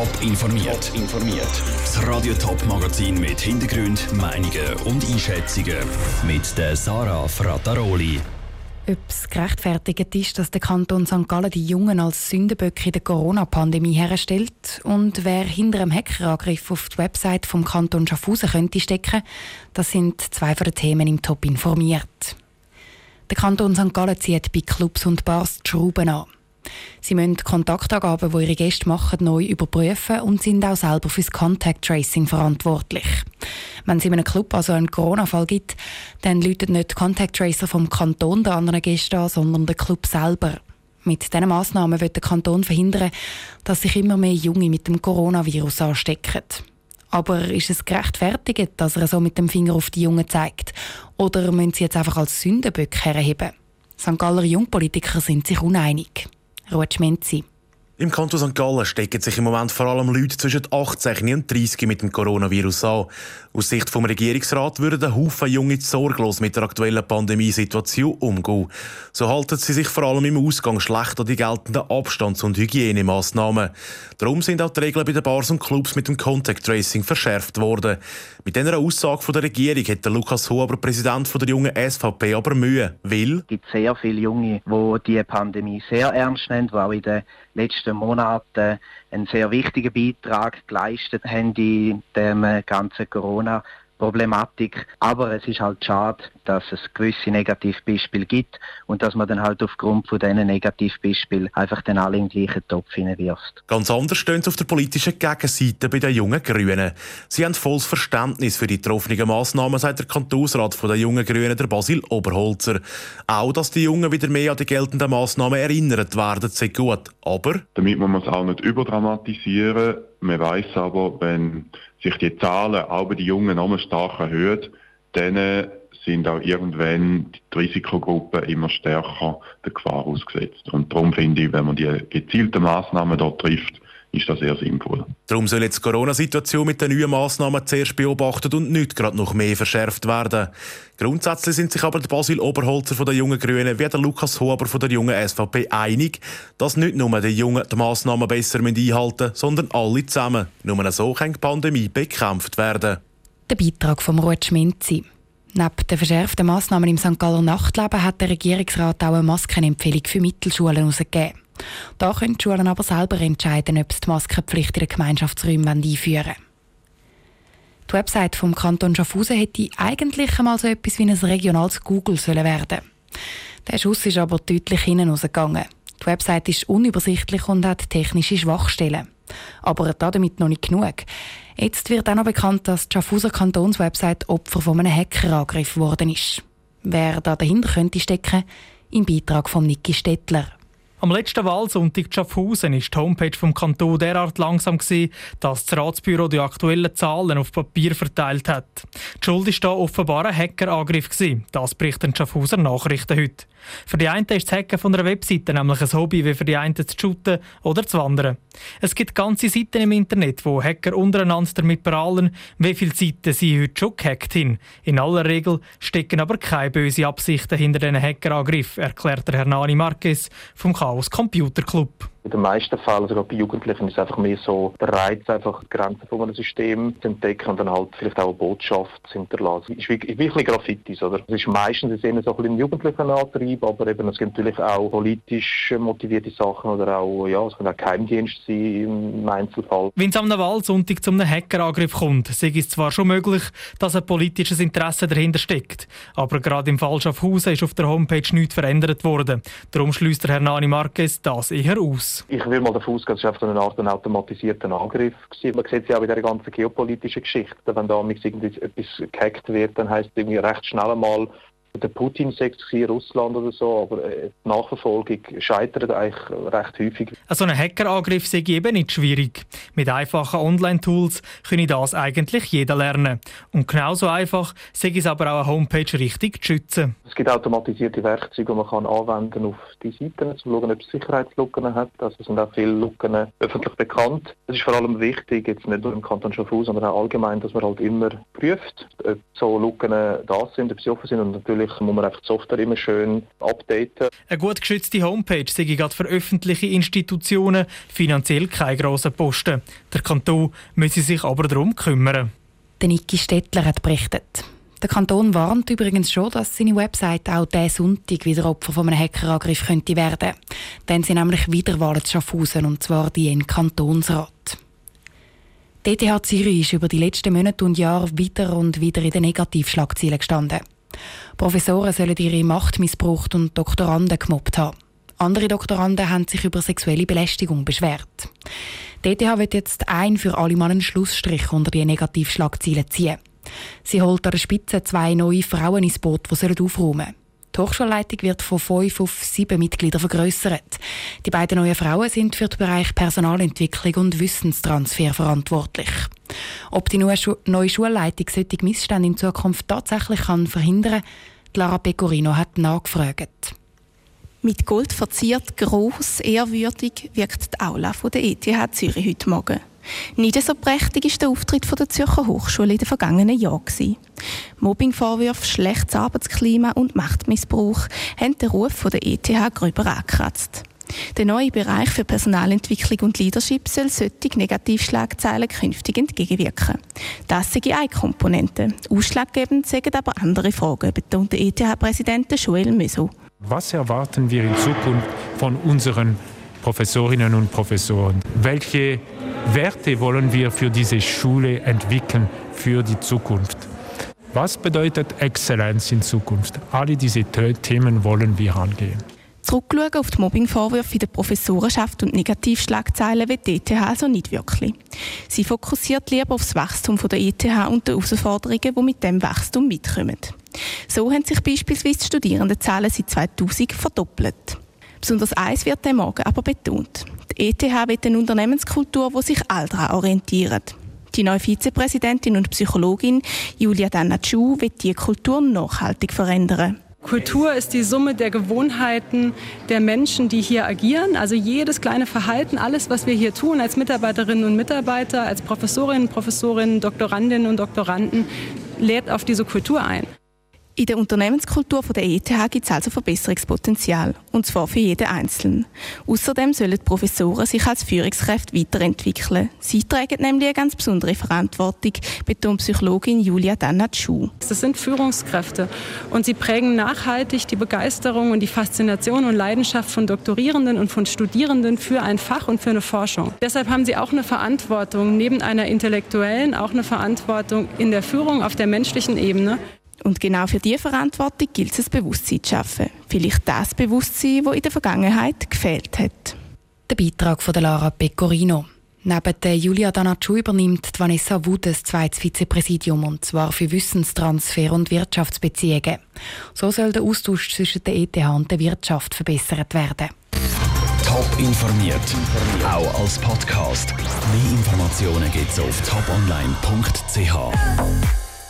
Top informiert. informiert. Das Radio Top Magazin mit Hintergrund, Meinungen und Einschätzungen mit der Sarah Frataroli. Ob es gerechtfertigt ist, dass der Kanton St. Gallen die Jungen als Sündenböcke in der Corona-Pandemie herstellt und wer hinter einem Hackerangriff auf die Website vom Kanton Schaffhausen könnte stecken, das sind zwei von den Themen im Top informiert. Der Kanton St. Gallen zieht bei Clubs und Bars die Schrauben an. Sie müssen die Kontaktangaben, die ihre Gäste machen, neu überprüfen und sind auch selber fürs Contact Tracing verantwortlich. Wenn es in einem Club also einen Corona-Fall gibt, dann läutet nicht die Contact Tracer vom Kanton der anderen Gäste an, sondern der Club selber. Mit diesen Massnahmen wird der Kanton verhindern, dass sich immer mehr Junge mit dem Coronavirus anstecken. Aber ist es gerechtfertigt, dass er so mit dem Finger auf die Jungen zeigt? Oder müssen sie jetzt einfach als Sündenböcke herheben? St. Galler Jungpolitiker sind sich uneinig. Rutschmenzi. Im Kanton St. Gallen stecken sich im Moment vor allem Leute zwischen 18 und 30 mit dem Coronavirus an. Aus Sicht vom Regierungsrat würden ein Haufen Junge sorglos mit der aktuellen Pandemiesituation umgehen. So halten sie sich vor allem im Ausgang schlecht an die geltenden Abstands- und Hygienemaßnahmen. Darum sind auch die Regeln bei den Bars und Clubs mit dem Contact Tracing verschärft worden. Mit dieser Aussage von der Regierung hat der Lukas Huber, Präsident von der jungen SVP, aber Mühe, weil... Es gibt sehr viele Junge, die die Pandemie sehr ernst nehmen, die auch in den letzten Monaten einen sehr wichtigen Beitrag geleistet haben in dem ganzen Corona Problematik. Aber es ist halt schade, dass es gewisse Negativbeispiele gibt und dass man dann halt aufgrund von diesen Negativbeispielen einfach dann alle in den gleichen Topf hineinwirft. Ganz anders stehen es auf der politischen Gegenseite bei den jungen Grünen. Sie haben volles Verständnis für die getroffenen Massnahmen, sagt der Kantonsrat der jungen Grünen, der Basil Oberholzer. Auch, dass die Jungen wieder mehr an die geltenden Massnahmen erinnert werden, sehr gut. Aber... Damit muss man es auch nicht überdramatisieren. Man weiß aber, wenn sich die Zahlen bei den Jungen nochmal stark erhöhen, dann sind auch irgendwann die Risikogruppen immer stärker der Gefahr ausgesetzt. Und darum finde ich, wenn man die gezielten Maßnahmen dort trifft, ist das sehr sinnvoll. Darum soll jetzt die Corona-Situation mit den neuen Massnahmen zuerst beobachtet und nicht gerade noch mehr verschärft werden. Grundsätzlich sind sich aber der Basil Oberholzer von der Jungen Grünen wie der Lukas Huber von der Jungen SVP einig, dass nicht nur die Jungen die Massnahmen besser einhalten müssen, sondern alle zusammen. Nur so kann die Pandemie bekämpft werden. Der Beitrag vom Ruth Schminzi. Neben den verschärften Massnahmen im St. Galler Nachtleben hat der Regierungsrat auch eine Maskenempfehlung für Mittelschulen herausgegeben. Da können die Schulen aber selber entscheiden, ob sie die Maskenpflicht in den Gemeinschaftsräumen einführen wollen. Die Website vom Kanton Schaffhausen hätte eigentlich einmal so etwas wie ein regionales Google sollen werden. Der Schuss ist aber deutlich hinten rausgegangen. Die Website ist unübersichtlich und hat technische Schwachstellen. Aber damit noch nicht genug. Jetzt wird auch noch bekannt, dass die Schaffhauser Kantonswebsite Opfer von einem Hackerangriff geworden ist. Wer da dahinter könnte stecken, im Beitrag von Niki Stettler. Am letzten Wahlsonntag in Schaffhausen war die Homepage vom Kanton derart langsam, gewesen, dass das Ratsbüro die aktuellen Zahlen auf Papier verteilt hat. Die Schuld war hier offenbar ein Hackerangriff. Gewesen. Das berichten die Schaffhauser Nachrichten heute. Für die einen ist das Hacken von einer Webseite nämlich ein Hobby, wie für die einen zu shooten oder zu wandern. Es gibt ganze Seiten im Internet, wo Hacker untereinander damit prahlen, wie viele Seiten sie heute schon gehackt haben. In aller Regel stecken aber keine bösen Absichten hinter diesen Hackerangriff, erklärt der Herr Nani Marquez vom Chaos Computer Club. In den meisten Fällen, sogar bei Jugendlichen, ist es einfach mehr so der Reiz, einfach die Grenzen von einem System zu entdecken und dann halt vielleicht auch eine Botschaft zu hinterlassen. Es ist wie, wie ein Graffitis, oder? Es ist meistens so ein bisschen jugendlicher Antrieb, aber eben, es gibt natürlich auch politisch motivierte Sachen oder auch, ja, es kann auch Geheimdienst sein im Einzelfall. Wenn es am Wahlsonntag zum Hackerangriff kommt, sei es zwar schon möglich, dass ein politisches Interesse dahinter steckt, aber gerade im Fall Schaffhausen ist auf der Homepage nichts verändert worden. Darum schließt der Herr Nani Marquez das eher aus. Ich will mal davon ausgehen, es war einfach eine Art automatisierter Angriff. Gewesen. Man sieht es ja auch in dieser ganzen geopolitischen Geschichte. Wenn da etwas gehackt wird, dann heisst es irgendwie recht schnell einmal, der Putin sagt es Russland oder so, aber äh, die Nachverfolgung scheitert eigentlich recht häufig. So ein Hackerangriff sei eben nicht schwierig. Mit einfachen Online-Tools könne das eigentlich jeder lernen. Und genauso einfach sei es aber auch eine Homepage richtig zu schützen. Es gibt automatisierte Werkzeuge, die man kann anwenden auf die Seiten, um zu schauen, ob es Sicherheitslücken hat. Also sind auch viele Lücken öffentlich bekannt. Es ist vor allem wichtig, jetzt nicht nur im Kanton Schaffhausen, sondern auch allgemein, dass man halt immer prüft, ob so Lücken da sind, ob sie offen sind und natürlich natürlich muss man einfach die Software immer schön updaten. Eine gut geschützte Homepage sei gerade für öffentliche Institutionen finanziell kein grosser Posten. Der Kanton müsse sich aber darum kümmern. Der Niki Stettler hat berichtet. Der Kanton warnt übrigens schon, dass seine Website auch diesen Sonntag wieder Opfer von einem Hackerangriff könnte werden. Dann sind nämlich Wiederwahlen zu Schaffhausen, und zwar die in Kantonsrat. Die ETH Zürich ist über die letzten Monate und Jahre wieder und wieder in den Negativschlagzeilen gestanden. Professoren sollen ihre Macht missbraucht und Doktoranden gemobbt haben. Andere Doktoranden haben sich über sexuelle Belästigung beschwert. Die ETH wird jetzt ein für alle Mal einen Schlussstrich unter die Negativschlagzeilen ziehen. Sie holt an der Spitze zwei neue Frauen ins Boot, die aufräumen sollen. Die Hochschulleitung wird von fünf auf sieben Mitglieder vergrößert. Die beiden neuen Frauen sind für den Bereich Personalentwicklung und Wissenstransfer verantwortlich. Ob die neue, Schulleitung solche Missstände in Zukunft tatsächlich kann verhindern kann, Lara Pecorino hat nachgefragt. Mit Gold verziert, gross, ehrwürdig wirkt die Aula der ETH Zürich heute Morgen. Nicht so prächtig war der Auftritt der Zürcher Hochschule in den vergangenen Jahren. Mobbingvorwürfe, schlechtes Arbeitsklima und Machtmissbrauch haben den Ruf der ETH gröber angekratzt. Der neue Bereich für Personalentwicklung und Leadership soll solche Negativschlagzeilen künftig entgegenwirken. Das sei eine Komponente. Ausschlaggebend sind aber andere Fragen, betont der ETH-Präsident Joel Meso. Was erwarten wir in Zukunft von unseren Professorinnen und Professoren? Welche Werte wollen wir für diese Schule entwickeln für die Zukunft? Was bedeutet Exzellenz in Zukunft? Alle diese Themen wollen wir angehen. Zurückschauen auf die Mobbingvorwürfe in der Professorenschaft und Negativschlagzeilen will die ETH also nicht wirklich. Sie fokussiert lieber auf das Wachstum der ETH und die Herausforderungen, die mit dem Wachstum mitkommen. So haben sich beispielsweise die Studierendenzahlen seit 2000 verdoppelt. Besonders eins wird am Morgen aber betont. Die ETH wird eine Unternehmenskultur, die sich all daran orientiert. Die neue Vizepräsidentin und Psychologin Julia Dannatschu wird diese Kultur nachhaltig verändern. Kultur ist die Summe der Gewohnheiten der Menschen, die hier agieren. Also jedes kleine Verhalten, alles, was wir hier tun als Mitarbeiterinnen und Mitarbeiter, als Professorinnen, Professorinnen, Doktorandinnen und Doktoranden, lädt auf diese Kultur ein. In der Unternehmenskultur der ETH gibt es also Verbesserungspotenzial, und zwar für jeden Einzelnen. Außerdem sollen die Professoren sich als Führungskräfte weiterentwickeln. Sie tragen nämlich eine ganz besondere Verantwortung, betont Psychologin Julia Dannatschu. Das sind Führungskräfte und sie prägen nachhaltig die Begeisterung und die Faszination und Leidenschaft von Doktorierenden und von Studierenden für ein Fach und für eine Forschung. Deshalb haben sie auch eine Verantwortung, neben einer intellektuellen, auch eine Verantwortung in der Führung auf der menschlichen Ebene. Und genau für diese Verantwortung gilt es, Bewusstsein zu schaffen. Vielleicht das Bewusstsein, das in der Vergangenheit gefehlt hat. Der Beitrag von Lara Pecorino. Neben der Julia Danatschu übernimmt Vanessa Wud das zweites Vizepräsidium, und zwar für Wissenstransfer und Wirtschaftsbeziehungen. So soll der Austausch zwischen der ETH und der Wirtschaft verbessert werden. Top informiert, auch als Podcast. Mehr Informationen gibt es auf toponline.ch.